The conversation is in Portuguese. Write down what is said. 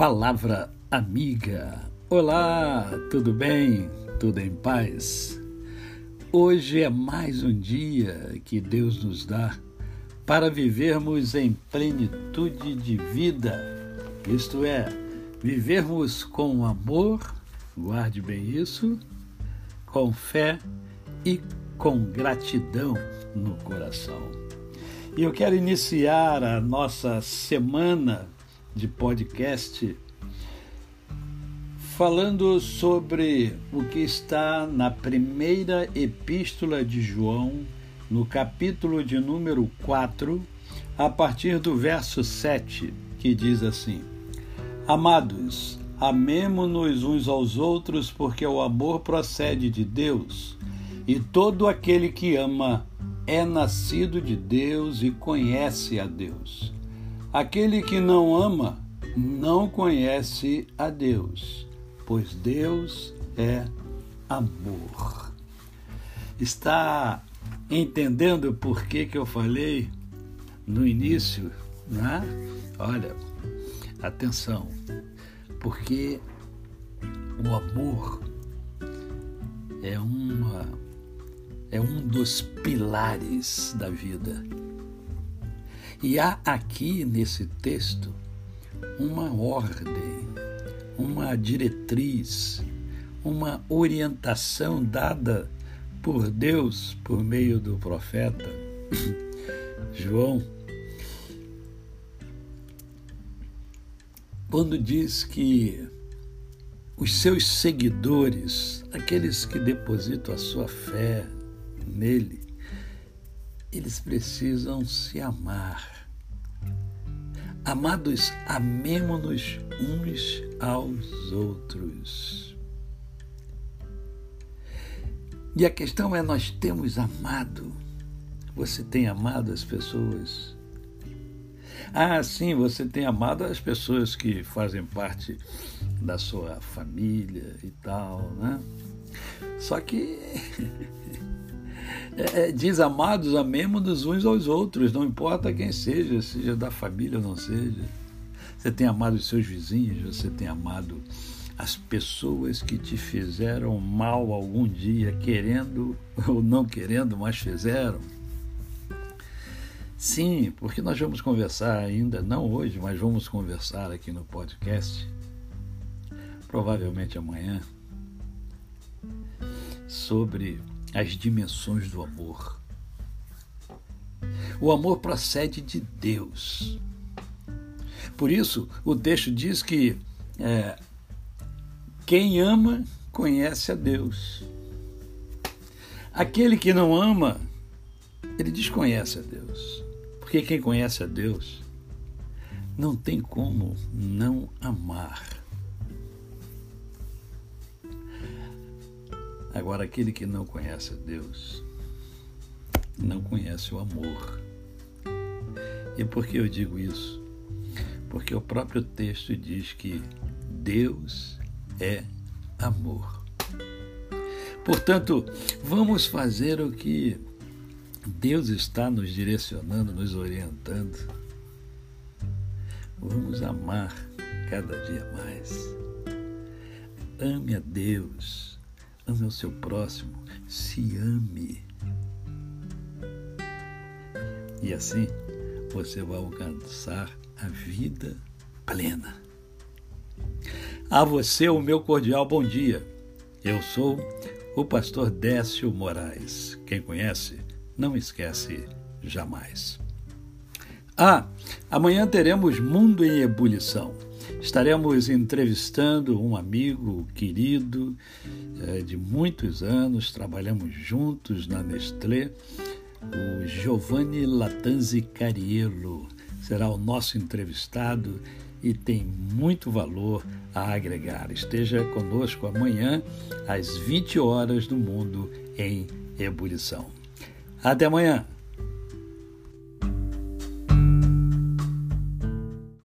Palavra Amiga. Olá, tudo bem? Tudo em paz? Hoje é mais um dia que Deus nos dá para vivermos em plenitude de vida, isto é, vivermos com amor, guarde bem isso, com fé e com gratidão no coração. E eu quero iniciar a nossa semana de podcast falando sobre o que está na primeira epístola de João, no capítulo de número 4, a partir do verso 7, que diz assim: Amados, amemo-nos uns aos outros, porque o amor procede de Deus, e todo aquele que ama é nascido de Deus e conhece a Deus. Aquele que não ama não conhece a Deus pois Deus é amor. Está entendendo por que, que eu falei no início, né? Olha, atenção, porque o amor é uma é um dos pilares da vida. E há aqui nesse texto uma ordem uma diretriz, uma orientação dada por Deus por meio do profeta João, quando diz que os seus seguidores, aqueles que depositam a sua fé nele, eles precisam se amar. Amados, amemo-nos uns aos outros. E a questão é: nós temos amado? Você tem amado as pessoas? Ah, sim, você tem amado as pessoas que fazem parte da sua família e tal, né? Só que É, é, diz amados, amemos-nos uns aos outros, não importa quem seja, seja da família ou não seja. Você tem amado os seus vizinhos, você tem amado as pessoas que te fizeram mal algum dia, querendo ou não querendo, mas fizeram. Sim, porque nós vamos conversar ainda, não hoje, mas vamos conversar aqui no podcast, provavelmente amanhã, sobre as dimensões do amor. O amor procede de Deus. Por isso, o texto diz que é, quem ama conhece a Deus. Aquele que não ama, ele desconhece a Deus. Porque quem conhece a Deus não tem como não amar. Agora, aquele que não conhece Deus, não conhece o amor. E por que eu digo isso? Porque o próprio texto diz que Deus é amor. Portanto, vamos fazer o que Deus está nos direcionando, nos orientando. Vamos amar cada dia mais. Ame a Deus ame o seu próximo, se ame. E assim você vai alcançar a vida plena. A você o meu cordial bom dia. Eu sou o pastor Décio Moraes. Quem conhece, não esquece jamais. Ah, amanhã teremos Mundo em Ebulição. Estaremos entrevistando um amigo querido é, de muitos anos, trabalhamos juntos na Nestlé, o Giovanni Latanzi Cariello. Será o nosso entrevistado e tem muito valor a agregar. Esteja conosco amanhã, às 20 horas do Mundo em Ebulição. Até amanhã!